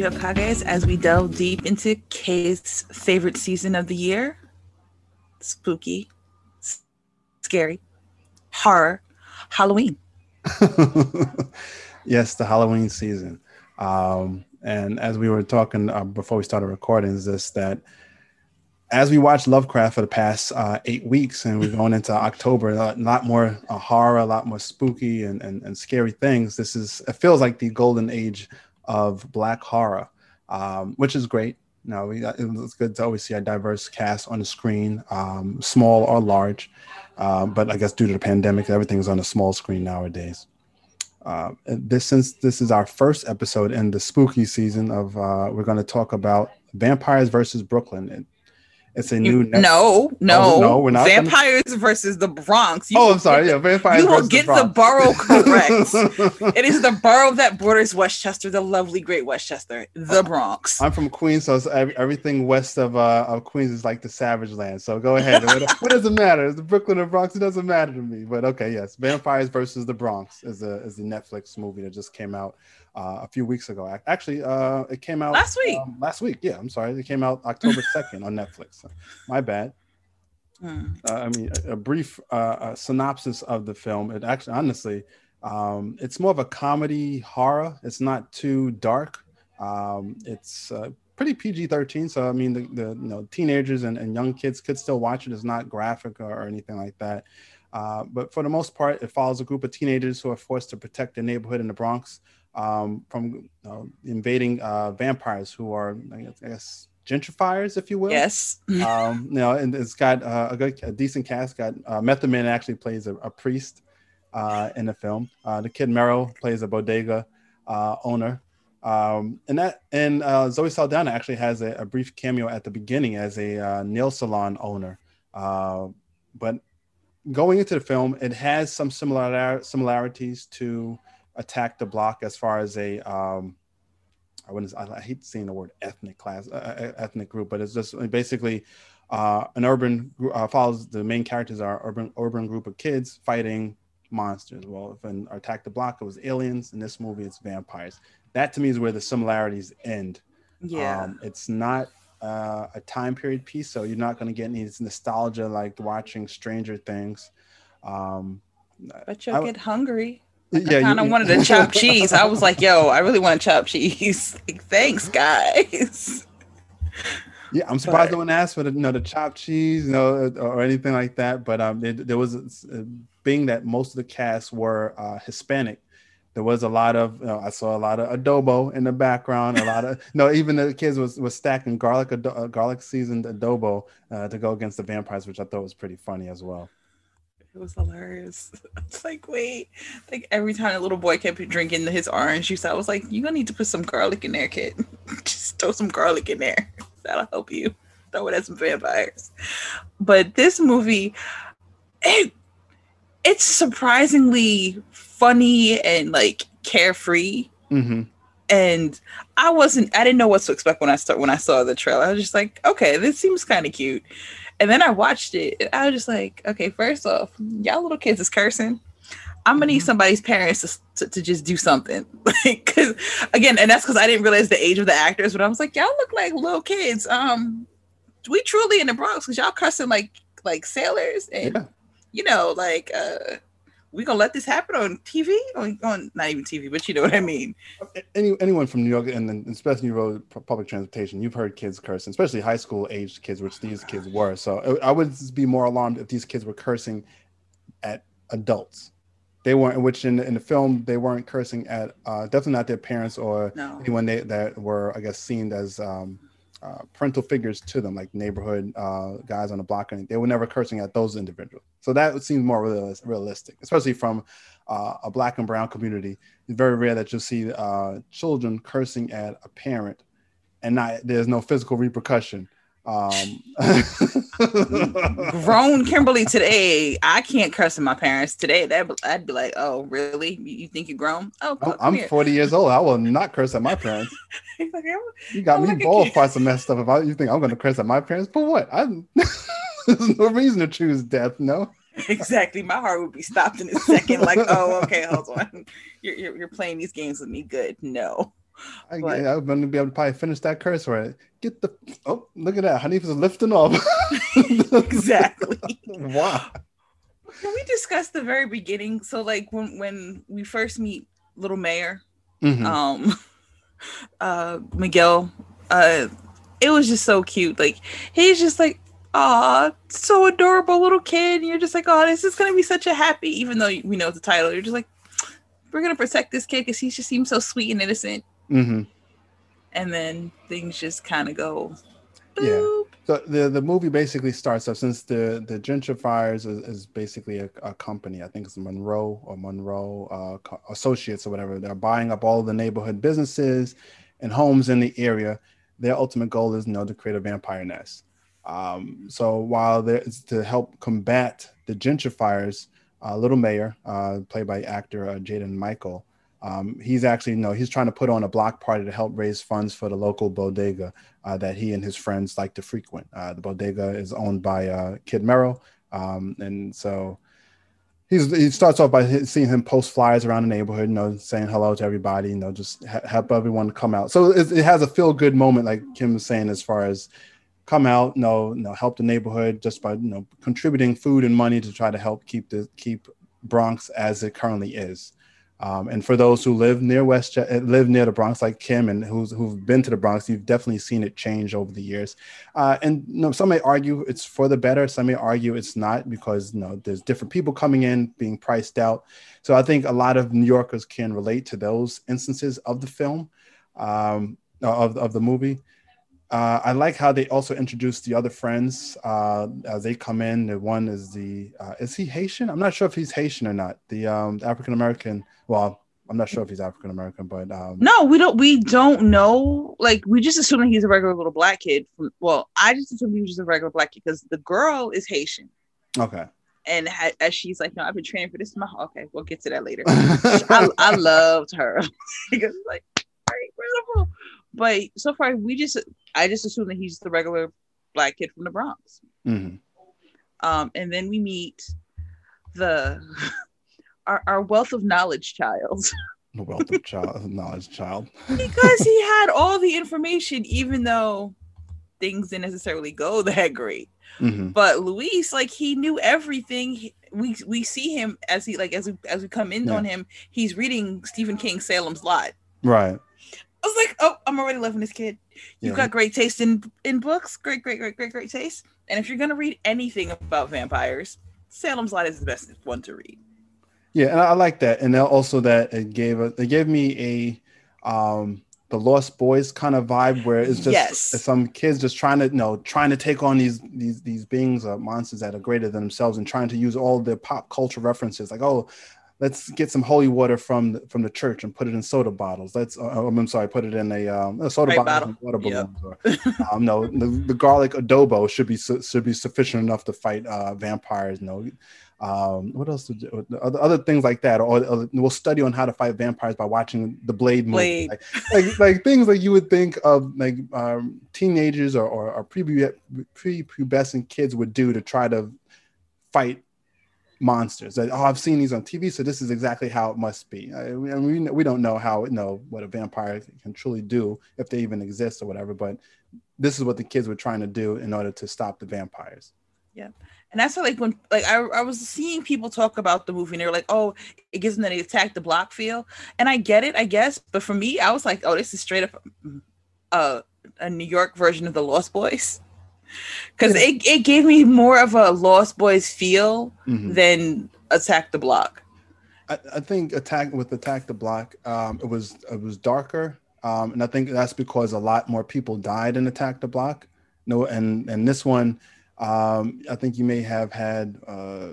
Three Hokages as we delve deep into Kay's favorite season of the year spooky, s- scary, horror, Halloween. yes, the Halloween season. Um, and as we were talking uh, before we started recording, is this that as we watch Lovecraft for the past uh, eight weeks and we're going into October, a lot more uh, horror, a lot more spooky and, and, and scary things. This is, it feels like the golden age of black horror, um, which is great. No, we it's good to always see a diverse cast on the screen, um, small or large. Uh, but I guess due to the pandemic, everything's on a small screen nowadays. Uh, this since this is our first episode in the spooky season of, uh, we're going to talk about vampires versus Brooklyn. It's a new. No, no, oh, no, we're not. Vampires gonna... versus the Bronx. You oh, I'm sorry. Yeah, vampires. You will get the, the, borough correct. it is the borough that borders Westchester, the lovely Great Westchester, the Bronx. I'm from Queens, so everything west of uh, of Queens is like the Savage Land. So go ahead. what, what does it matter? Is the Brooklyn or Bronx? It doesn't matter to me. But okay, yes, Vampires versus the Bronx is a is the Netflix movie that just came out uh, a few weeks ago. Actually, uh, it came out last week. Um, last week, yeah. I'm sorry, it came out October second on Netflix. My bad. Mm. Uh, I mean, a, a brief uh, synopsis of the film. It actually, honestly, um, it's more of a comedy horror. It's not too dark. Um, it's uh, pretty PG-13. So I mean, the, the you know teenagers and, and young kids could still watch it. It's not graphic or, or anything like that. Uh, but for the most part, it follows a group of teenagers who are forced to protect their neighborhood in the Bronx um, from uh, invading uh, vampires who are, I guess, gentrifiers, if you will. Yes. um, you know, and it's got uh, a good, a decent cast. Got uh, Method Man actually plays a, a priest uh, in the film. Uh, the kid Mero plays a bodega uh, owner. Um, and that and uh, Zoe Saldana actually has a, a, brief cameo at the beginning as a uh, nail salon owner. Uh, but going into the film, it has some similar similarities to attack the block as far as a um, I wouldn't I hate saying the word ethnic class uh, uh ethnic group, but it's just basically uh, an urban uh, follows the main characters are urban urban group of kids fighting monsters. Well, if in Attack the Block it was aliens, in this movie it's vampires. That to me is where the similarities end. Yeah, um, it's not uh, a time period piece, so you're not going to get any nostalgia like watching Stranger Things. Um, but you'll I, get hungry. Yeah, I kind of wanted to chop cheese. I was like, "Yo, I really want to chop cheese." Like, thanks, guys. Yeah, I'm surprised but, no one asked for the you know the chopped cheese, you know, or anything like that. But um, it, there was uh, being that most of the cast were uh, Hispanic. There was a lot of you know, I saw a lot of adobo in the background. A lot of no, even the kids was was stacking garlic uh, garlic seasoned adobo uh, to go against the vampires, which I thought was pretty funny as well. It was hilarious. It's like, wait, like every time a little boy kept drinking his orange juice, I was like, you're gonna need to put some garlic in there, kid. Just throw some garlic in there. That'll help you. Throw it at some vampires. But this movie, it it's surprisingly funny and like carefree. Mm-hmm. And I wasn't I didn't know what to expect when I start when I saw the trailer. I was just like, okay, this seems kind of cute. And then I watched it. I was just like, okay, first off, y'all little kids is cursing. I'm gonna need mm-hmm. somebody's parents to, to, to just do something. like, cause again, and that's because I didn't realize the age of the actors, but I was like, y'all look like little kids. Um, we truly in the Bronx because y'all cursing like like sailors and yeah. you know, like uh we gonna let this happen on TV? On, on not even TV, but you know what I mean. Any anyone from New York and then especially rode public transportation, you've heard kids cursing, especially high school aged kids, which these kids were. So I would be more alarmed if these kids were cursing at adults. They weren't, which in, in the film they weren't cursing at uh, definitely not their parents or no. anyone they, that were I guess seen as um, uh, parental figures to them, like neighborhood uh, guys on the block. And they were never cursing at those individuals. So that seems more realistic, especially from uh, a black and brown community. It's very rare that you'll see uh, children cursing at a parent and not there's no physical repercussion. Um, grown Kimberly today, I can't curse at my parents today. That I'd be like, oh, really? You think you're grown? Oh, I'm come 40 years old. I will not curse at my parents. like, you got I'm me like both parts of messed up. If I, you think I'm going to curse at my parents, for what? I, there's no reason to choose death. No. Exactly. My heart would be stopped in a second. Like, oh, okay, hold on. You're, you're, you're playing these games with me. Good. No. I, But- I'm gonna be able to probably finish that curse right. Get the oh look at that. Hanifa's lifting off. exactly. wow. Can we discuss the very beginning? So like when when we first meet little Mayor, Mhm. um uh Miguel, uh it was just so cute. Like he's just like Aw, so adorable little kid. And you're just like, oh, this is gonna be such a happy, even though we know the title, you're just like, we're gonna protect this kid because he just seems so sweet and innocent. Mhm. And then things just kind of go Yeah. boop. So the the movie basically starts up since the the gentrifiers is, is basically a, a company. I think it's Monroe or Monroe uh, Associates or whatever. They're buying up all the neighborhood businesses and homes in the area. Their ultimate goal is, you know, to create a vampire nest. Um, so while there is to help combat the gentrifiers, uh, Little Mayor, uh, played by actor uh, Jaden Michael, um, he's actually, you know, he's trying to put on a block party to help raise funds for the local bodega uh, that he and his friends like to frequent. Uh, the bodega is owned by uh, Kid Mero, um, and so he's he starts off by seeing him post flyers around the neighborhood, you know, saying hello to everybody, you know, just ha- help everyone come out. So it, it has a feel good moment, like Kim was saying, as far as come out, you know, you know, help the neighborhood just by you know contributing food and money to try to help keep the keep Bronx as it currently is. Um, and for those who live near West, live near the Bronx, like Kim, and who's who've been to the Bronx, you've definitely seen it change over the years. Uh, and you know, some may argue it's for the better. Some may argue it's not because you know there's different people coming in, being priced out. So I think a lot of New Yorkers can relate to those instances of the film, um, of of the movie. Uh, I like how they also introduced the other friends uh, as they come in. The one is the uh, is he Haitian? I'm not sure if he's Haitian or not. The um, African American. Well, I'm not sure if he's African American, but um, No, we don't. We don't know. Like we just assume that he's a regular little black kid. From, well, I just assumed he was just a regular black kid because the girl is Haitian, okay. and ha- as she's like, "No, I've been training for this." My okay, we'll get to that later. I, I loved her like incredible. But so far, we just I just assume that he's the regular black kid from the Bronx. Mhm. Um, and then we meet the our, our wealth of knowledge child The wealth of child, knowledge child. because he had all the information, even though things didn't necessarily go that great. Mhm. But Luis, like he knew everything. He- We we see him as he like as we as we come in Yeah. on him, he's reading Stephen King's Salem's Lot. Right. I was like, oh, I'm already loving this kid. You've Yeah. got great taste in in books. Great, great, great, great, great taste. And if you're gonna read anything about vampires, Salem's Lot is the best one to read. Yeah, and I like that, and also that it gave a, it gave me a um the Lost Boys kind of vibe where it's just Yes. some kids just trying to you know trying to take on these these these beings or monsters that are greater than themselves and trying to use all their pop culture references like oh let's get some holy water from the, from the church and put it in soda bottles. Let's uh, I'm sorry put it in a, um, a soda Right bottle, water balloons or um, no the, the garlic adobo should be su- should be sufficient enough to fight uh, vampires no um what else you- other, other things like that or, or we'll study on how to fight vampires by watching the blade movie Blade. like, like like things like you would think of like um teenagers or or, or prepu- prepubescent kids would do to try to fight monsters like, oh i've seen these on tv so this is exactly how it must be I, we, we, we don't know how you know what a vampire can truly do if they even exist or whatever but this is what the kids were trying to do in order to stop the vampires Yeah. And that's like when like I, I was seeing people talk about the movie and they were like, oh, it gives them that attack the block feel. And I get it, I guess. But for me, I was like, oh, this is straight up uh, a New York version of the Lost Boys. Because it, it gave me more of a Lost Boys feel Mhm. than Attack the Block. I, I think attack with attack the block um, it was it was darker um, and i think that's because a lot more people died in attack the block no and and this one um, i think you may have had uh,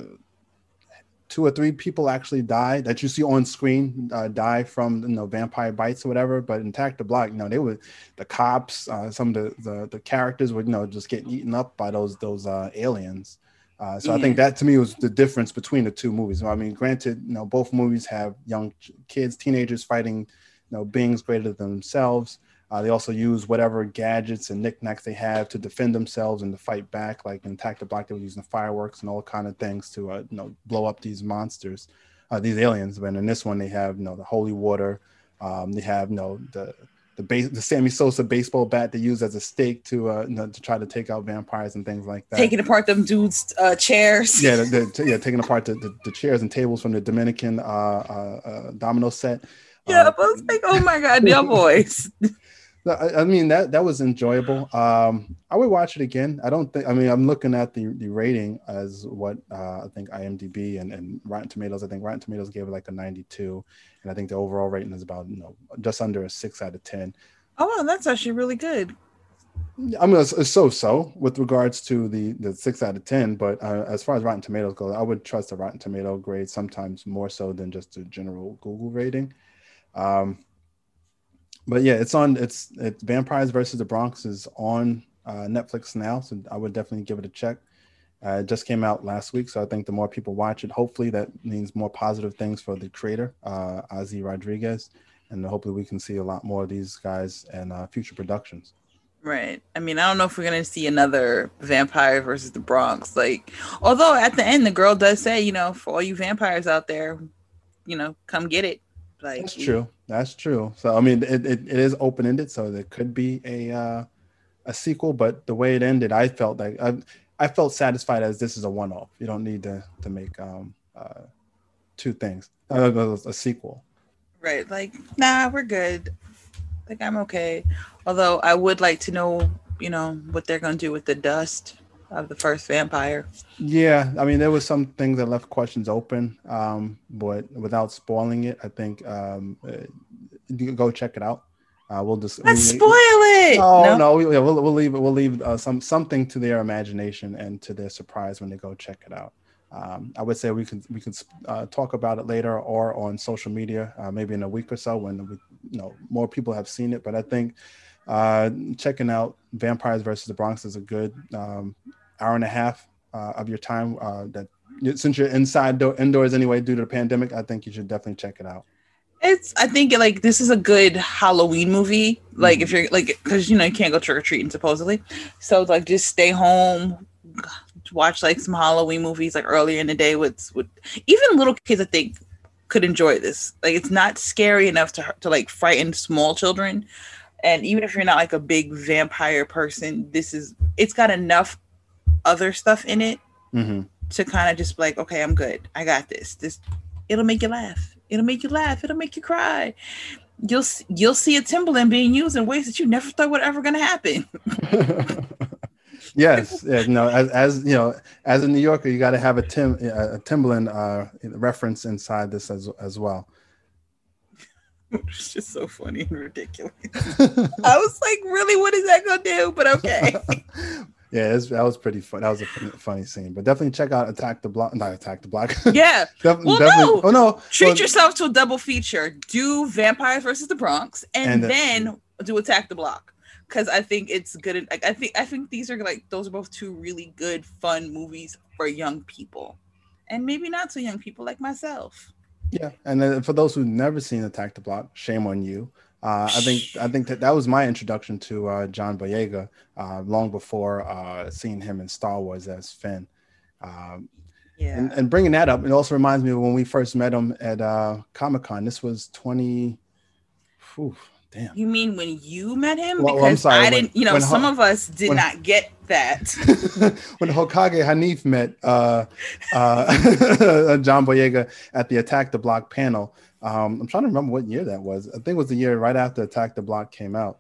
two or three people actually die that you see on screen uh, die from you know vampire bites or whatever but in attack the block you know they were the cops uh, some of the, the the characters were you know just getting eaten up by those those uh, aliens uh, so I think that to me was the difference between the two movies. I mean, granted, you know, both movies have young kids, teenagers fighting, you know, beings greater than themselves. Uh, they also use whatever gadgets and knickknacks they have to defend themselves and to fight back. Like in Attack the Block, they were using fireworks and all kind of things to, uh, you know, blow up these monsters, uh, these aliens. But in this one, they have, you know, the holy water. Um, they have, you know, the the base the Sammy Sosa baseball bat they use as a stake to uh you know, to try to take out vampires and things like that. Taking apart them dudes' uh, chairs. Yeah, the, the, yeah, taking apart the, the, the, chairs and tables from the Dominican uh, uh, uh domino set. Yeah, uh, I was like, oh my god, your boys. I, I mean that that was enjoyable. Um, I would watch it again. I don't think. I mean, I'm looking at the the rating as what uh, I think IMDb and, and Rotten Tomatoes. I think Rotten Tomatoes gave it like a 92, and I think the overall rating is about you know just under a six out of ten. Oh, wow, that's actually really good. I mean, it's, it's so-so with regards to the the six out of ten, but uh, as far as Rotten Tomatoes goes, I would trust the Rotten Tomato grade sometimes more so than just a general Google rating. Um, but yeah, it's on. It's it's Vampires versus the Bronx is on uh, Netflix now, so I would definitely give it a check. Uh, it just came out last week, so I think the more people watch it, hopefully that means more positive things for the creator, uh, Ozzy Rodriguez, and hopefully we can see a lot more of these guys in uh, future productions. Right. I mean, I don't know if we're gonna see another vampire versus the Bronx. Like, although at the end the girl does say, you know, for all you vampires out there, you know, come get it. Like that's true. That's true. So I mean, it, it, it is open ended, so there could be a uh, a sequel. But the way it ended, I felt like I I felt satisfied as this is a one off. You don't need to to make um uh, two things uh, a sequel. Right. Like, nah, we're good. Like I'm okay. Although I would like to know, you know, what they're gonna do with the dust of the first vampire. Yeah, I mean, there was some things that left questions open, um, but without spoiling it, I think um, uh, you go check it out. Uh, we'll just Let's we, spoil it. Oh no, no we, will we'll leave We'll leave uh, some something to their imagination and to their surprise when they go check it out. Um, I would say we can we can uh, talk about it later or on social media, uh, maybe in a week or so when we, you know more people have seen it. But I think uh, checking out Vampires versus the Bronx is a good um, hour and a half uh, of your time. Uh, that since you're inside do- indoors anyway due to the pandemic, I think you should definitely check it out. It's I think like this is a good Halloween movie. Like mm-hmm. if you're like because you know you can't go trick or treating supposedly, so like just stay home, watch like some Halloween movies like earlier in the day with with even little kids. I think could enjoy this. Like it's not scary enough to to like frighten small children, and even if you're not like a big vampire person, this is it's got enough other stuff in it mm-hmm. to kind of just like, okay, I'm good. I got this. This it'll make you laugh. It'll make you laugh. It'll make you cry. You'll you'll see a Timberland being used in ways that you never thought were ever going to happen. yes, yeah, no, as, as you know, as a New Yorker, you got to have a Tim a Timberland uh, reference inside this as as well. It's just so funny and ridiculous. I was like, really, what is that gonna do? But okay. Yeah, that was pretty fun. That was a funny scene. But definitely check out Attack the Block. Not Attack the Block. Yeah. Def- well, no. Oh no. Treat well, yourself to a double feature. Do Vampires versus the Bronx, and, and then do Attack the Block. Because I think it's good. I think I think these are like those are both two really good, fun movies for young people, and maybe not so young people like myself. Yeah, and then for those who've never seen Attack the Block, shame on you. Uh, I think I think that that was my introduction to uh, John Boyega, uh, long before uh, seeing him in Star Wars as Finn. Um, yeah. And, and, bringing that up, it also reminds me of when we first met him at uh, Comic Con. This was twenty. Whew, damn. You mean when you met him? Well, because sorry, I didn't. you know, some of us did when, not get that. when Hokage Hanif met uh, John Boyega at the Attack the Block panel. Um, I'm trying to remember what year that was. I think it was the year right after Attack the Block came out.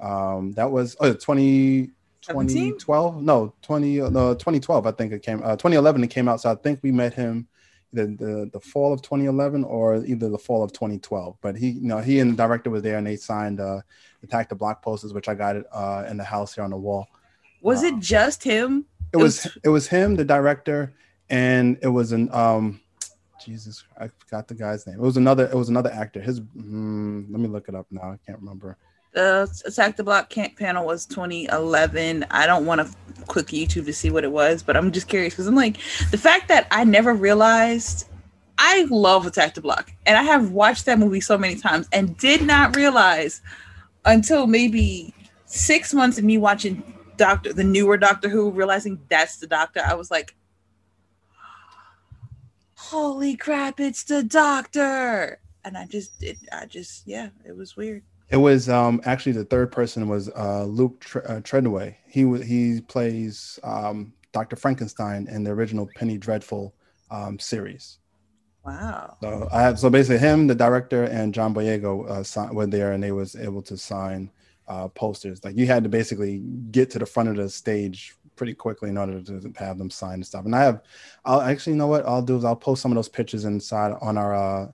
Um, that was oh, 20, 2012. No, 20, no, 2012. I think it came. Uh, 2011 it came out. So I think we met him the, the the fall of 2011 or either the fall of 2012. But he, you know, he and the director was there and they signed uh, Attack the Block posters, which I got it uh, in the house here on the wall. Was it um, just him? It, it was, was it was him, the director, and it was an um Jesus, I forgot the guy's name. It was another. It was another actor. His. Mm, let me look it up now. I can't remember. The Attack the Block camp panel was 2011. I don't want to click YouTube to see what it was, but I'm just curious because I'm like the fact that I never realized. I love Attack the Block, and I have watched that movie so many times and did not realize until maybe six months of me watching Doctor, the newer Doctor Who, realizing that's the Doctor. I was like, holy crap, it's the doctor. And I just, it, I just, yeah, it was weird. It was um, actually the third person was uh, Luke uh, Treadaway. He was he plays um, Dr. Frankenstein in the original Penny Dreadful um, series. Wow. So I have so basically him, the director, and John Boyega uh, si- were there, and they was able to sign uh, posters. Like you had to basically get to the front of the stage pretty quickly in order to have them sign and stuff. And I have, I'll actually, you know what I'll do is I'll post some of those pictures inside on our uh,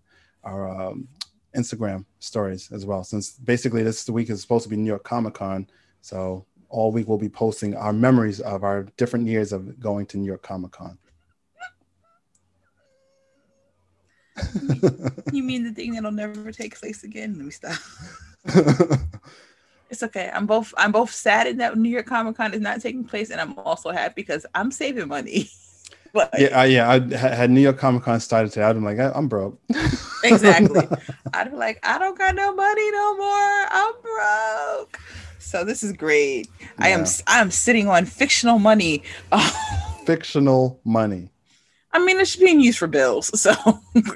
our um, Instagram stories as well. Since basically this week is supposed to be New York Comic Con, so all week we'll be posting our memories of our different years of going to New York Comic Con. you mean the thing that'll never take place again? Let me stop. it's okay. I'm both I'm both sad that New York Comic Con is not taking place, and I'm also happy because I'm saving money. but yeah, yeah. I had New York Comic Con started today. I'd be like, I'm broke. exactly. I'd be like, I don't got no money no more. I'm broke. So this is great. Yeah. I am I am sitting on fictional money. fictional money. I mean, it's being used for bills, so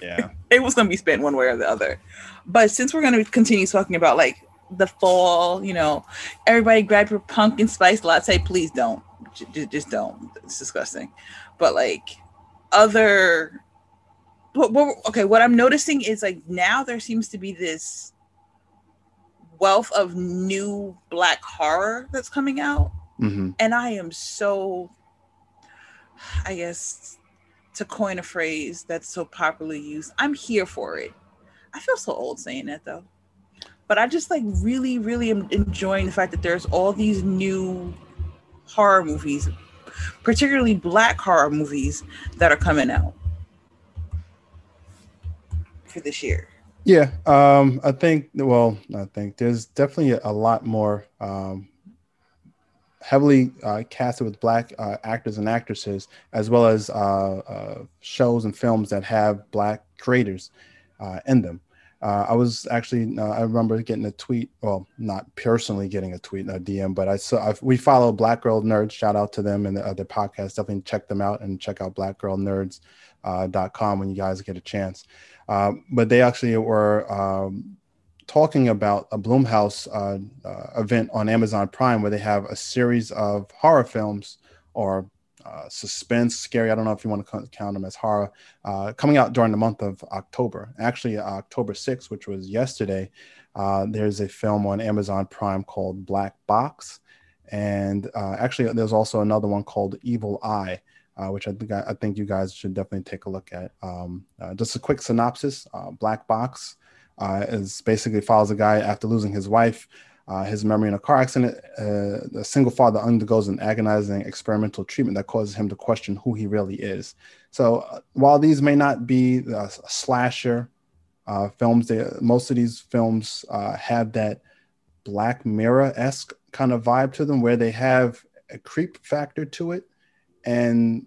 yeah, it was going to be spent one way or the other. But since we're going to continue talking about like the fall, you know, everybody grab your pumpkin spice latte. Please don't, J- just don't. It's disgusting. But like other, what, what, okay, what I'm noticing is like now there seems to be this wealth of new black horror that's coming out, mm-hmm. and I am so, I guess to coin a phrase that's so popularly used. I'm here for it. I feel so old saying that though. But I just like really, really am enjoying the fact that there's all these new horror movies, particularly black horror movies that are coming out for this year. Yeah, um, I think. Well, I think there's definitely a lot more um, heavily uh, casted with black uh, actors and actresses, as well as uh, uh shows and films that have black creators uh, in them. Uh, I was actually, I remember getting a tweet, well, not personally getting a tweet, a DM, but I saw, I've, we follow Black Girl Nerds. Shout out to them and the other podcast. Definitely check them out and check out blackgirlnerds.com when you guys get a chance. but they actually were um, talking about a Blumhouse uh, uh, event on Amazon Prime where they have a series of horror films or uh, suspense, scary. I don't know if you want to count them as horror, uh, coming out during the month of October. Actually, October 6th, which was yesterday, uh, there's a film on Amazon Prime called Black Box. And uh, actually, there's also another one called Evil Eye. Uh, which I think I, I, think you guys should definitely take a look at. Um, uh, just a quick synopsis: uh, Black Box uh, is basically follows a guy after losing his wife, uh, his memory in a car accident. Uh, a single father undergoes an agonizing experimental treatment that causes him to question who he really is. So uh, while these may not be a slasher uh, films, they, most of these films uh, have that Black Mirror esque kind of vibe to them, where they have a creep factor to it, and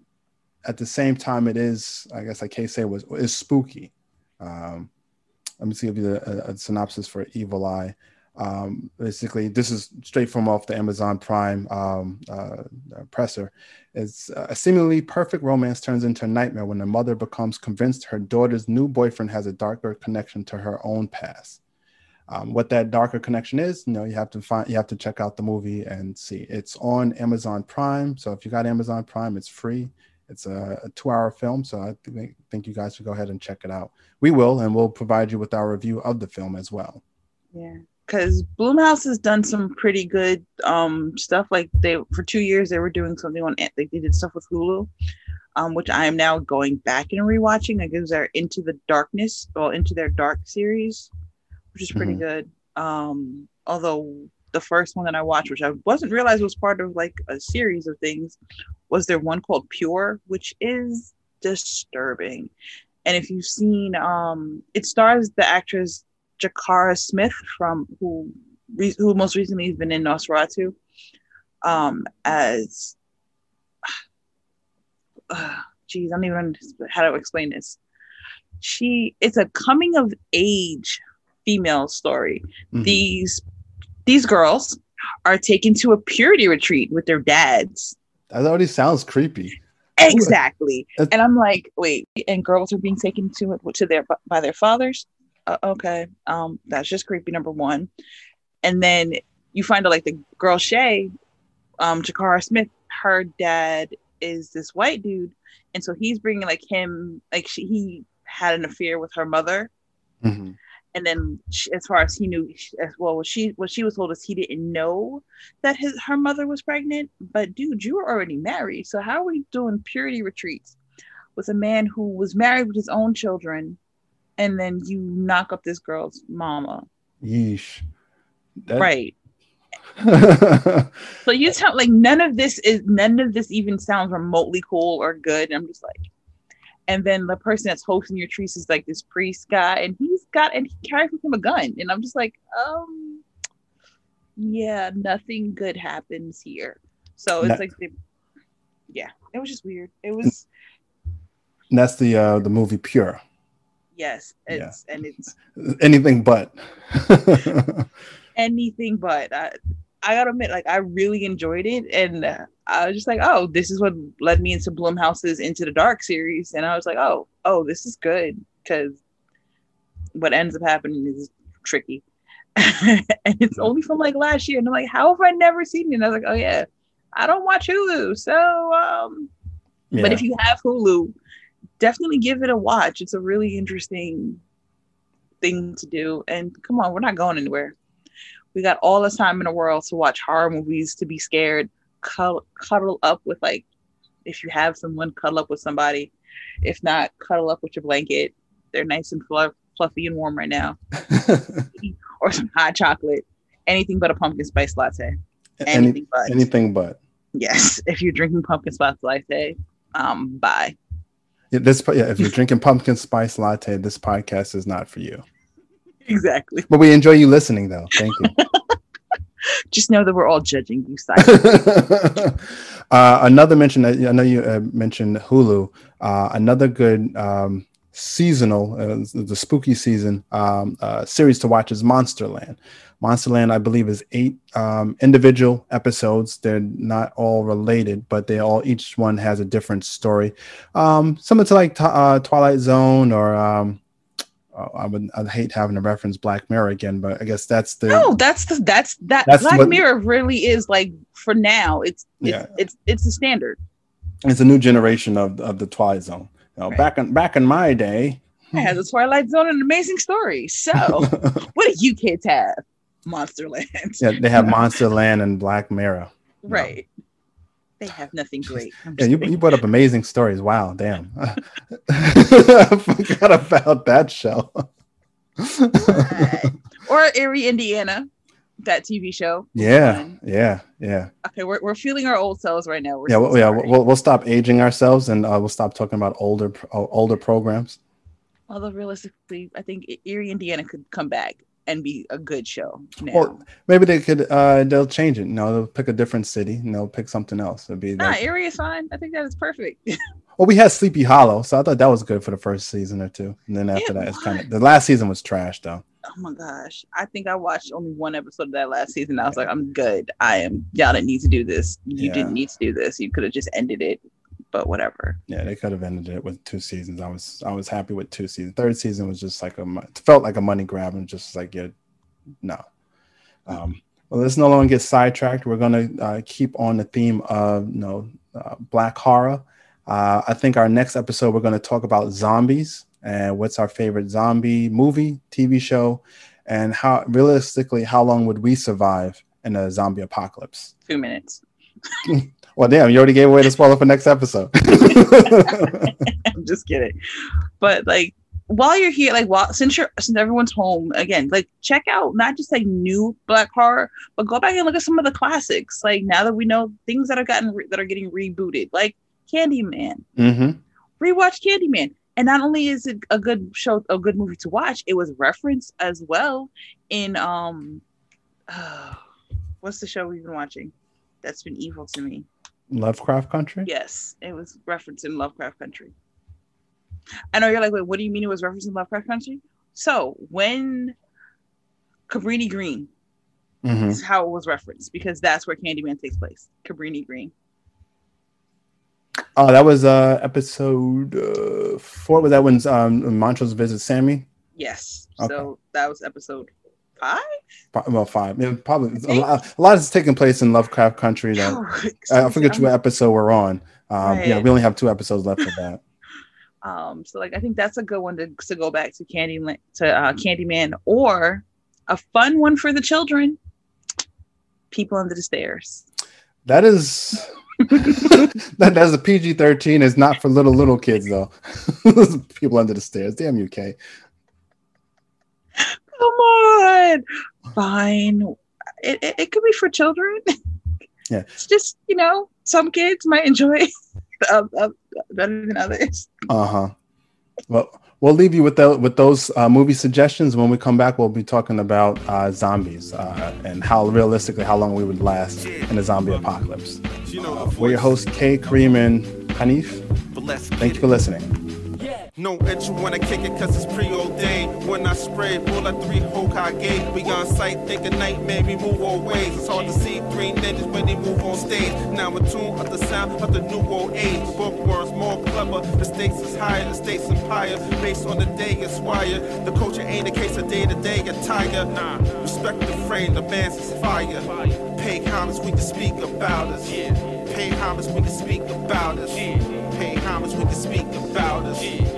at the same time, it is, I guess, I can't say, was is spooky. Um, let me see, give you a, a synopsis for Evil Eye. Um, basically, this is straight from off the Amazon Prime um, uh, presser. It's uh, a seemingly perfect romance turns into a nightmare when the mother becomes convinced her daughter's new boyfriend has a darker connection to her own past. Um, what that darker connection is, you know, you have to find, you have to check out the movie and see. It's on Amazon Prime, so if you got Amazon Prime, it's free. It's a, a two-hour film, so I think, think you guys should go ahead and check it out. We will, and we'll provide you with our review of the film as well. Yeah, because Blumhouse has done some pretty good um, stuff. Like they, for two years, they were doing something on. Like they did stuff with Hulu, um, which I am now going back and rewatching. Like it was their Into the Darkness, well, Into Their Dark series, which is pretty mm-hmm. good. Um, although the first one that I watched, which I wasn't realize was part of like a series of things, was there one called Pure, which is disturbing. And if you've seen, um, it stars the actress Jahkara Smith from who who most recently has been in Nosferatu um, as. Uh, I don't even know how to explain this. She it's a coming of age female story. Mm-hmm. These these girls are taken to a purity retreat with their dads. That already sounds creepy. Exactly. and I'm like, wait, and girls are being taken to to their by their fathers. Uh, okay, um, that's just creepy. Number one, and then you find out like the girl Shay, um, Jahkara Smith, her dad is this white dude, and so he's bringing like him, like she, he had an affair with her mother, Mhm. and then she, as far as he knew, as well, what she what she was told is he didn't know that his her mother was pregnant. But dude, you were already married, so how are we doing purity retreats with a man who was married with his own children, and then you knock up this girl's mama, Yeesh. That- right? So you tell like none of this is none of this even sounds remotely cool or good. I'm just like, and then the person that's hosting your treats is like this priest guy, and he's got and he carries with him a gun, and I'm just like, um, yeah, nothing good happens here. So it's No. like, they, yeah, it was just weird. It was And that's the uh, the movie Pure. Yes, Yeah. and it's Anything but. anything but. I, I gotta admit, like I really enjoyed it, and uh, I was just like, oh, this is what led me into Blumhouse's Into the Dark series, and I was like, oh, oh, this is good because what ends up happening is tricky, and it's only from like last year, and I'm like, how have I never seen it? And I was like, oh yeah, I don't watch Hulu, so um, but if you have Hulu, definitely give it a watch. It's a really interesting thing to do. And come on, we're not going anywhere. We got all the time in the world to watch horror movies, to be scared, cuddle, cuddle up with like, if you have someone, cuddle up with somebody. If not, cuddle up with your blanket. They're nice and fluff, fluffy and warm right now. Or some hot chocolate. Anything but a pumpkin spice latte. Any- Anything but. anything but. Yes. If you're drinking pumpkin spice latte, um, bye. Yeah, this yeah, if you're drinking pumpkin spice latte, this podcast is not for you. Exactly. But we enjoy you listening though. Thank you. Just know that we're all judging you silently. uh, another mention I know you uh, mentioned Hulu. Uh, another good um, seasonal, uh, the spooky season um, uh, series to watch is Monsterland. Monsterland, I believe, is eight um, individual episodes. They're not all related, but they all each one has a different story. Um, similar to like t- uh, Twilight Zone or. Um, uh, I would I hate having to reference Black Mirror again, but I guess that's the no, that's the that's that That's Black what- Mirror really is like for now. It's it's Yeah. it's it's the standard. it's a new generation of of the Twilight Zone. You know, Right. back in back in my day, It has a Twilight Zone and an amazing story. So what do you kids have? Monsterland. yeah, they have Monsterland and Black Mirror. Right. They have nothing great. Yeah, you, you brought up amazing stories. Wow, damn. I forgot about that show. or Erie, Indiana, that TV show. yeah, yeah, yeah, Okay, we're, we're feeling our old selves right now. We're yeah. Well, yeah, we'll, we'll stop aging ourselves and uh, we'll stop talking about older uh, older programs. Although realistically, I think Erie, Indiana could come back and be a good show now. Or maybe they could uh, they'll change it. No, they'll pick a different city and they'll pick something else. It'll be nah, like, Erie is fine. I think that is perfect. well, we had Sleepy Hollow, so I thought that was good for the first season or two, and then after It that, it's kind of the last season was trash though. oh my gosh. I think I watched only one episode of that last season. I was like, I'm good. I am y'all didn't need to do this. You Yeah. didn't need to do this. You could have just ended it. But whatever. Yeah, they could have ended it with two seasons. I was I was happy with two seasons. Third season was just like a felt like a money grab and just like yeah, no. Um, well, let's no longer get sidetracked. We're gonna uh, keep on the theme of you know uh, black horror. Uh, I think our next episode we're gonna talk about zombies and what's our favorite zombie movie, TV show, and how realistically how long would we survive in a zombie apocalypse? Two minutes. Well, damn, you already gave away the spoiler for next episode. I'm just kidding. But like while you're here, like while since you're since everyone's home again, like check out not just like new black horror, but go back and look at some of the classics. Like now that we know things that are gotten re- that are getting rebooted, like Candyman. hmm Rewatch Candyman. And not only is it a good show, a good movie to watch, it was referenced as well in um, what's the show we've been watching? That's been evil to me. Lovecraft Country. Yes, it was referenced in Lovecraft Country. I know you're like, wait, what do you mean it was referenced in Lovecraft Country? So when Cabrini Green Mhm. is how it was referenced because that's where Candyman takes place. Cabrini Green. Oh, that was uh episode uh, four. Was that when um Montrose visits Sammy? Yes. Okay. So that was episode five. Well, five. Yeah, probably a lot, a lot is taking place in Lovecraft Country. That oh, I forget what episode we're on. Um, right. Yeah, we only have two episodes left of that. Um, so like I think that's a good one to, to go back to Candy to uh, Candyman or a fun one for the children. People under the stairs. That is that that's a PG thirteen. It's not for little little kids though. People under the stairs. Damn you, Kay. Come on. Fine. It, it, it could be for children. Yeah. It's just you know some kids might enjoy uh, uh, better than others. Uh huh. Well, we'll leave you with the, with those uh, movie suggestions. When we come back, we'll be talking about uh, zombies uh, and how realistically how long we would last in a zombie apocalypse. Uh, we're your hosts, Kay, Kareem, and Hanif. Thank you for listening. No itch when I kick it cause it's preordained. When I spray, like three Hokage. We on sight, think a nightmare, we move all ways. It's hard to see three ninjas when they move on stage. Now in tune of the sound of the new old age. Bookworms more clever, the stakes is higher, the stakes empire. Based on the day it's wire. The culture ain't a case of day to day attire. Nah, respect the frame, the man's is fire. Pay homage, we can speak about us. Pay homage, we can speak about us. Pay homage, we can speak about us.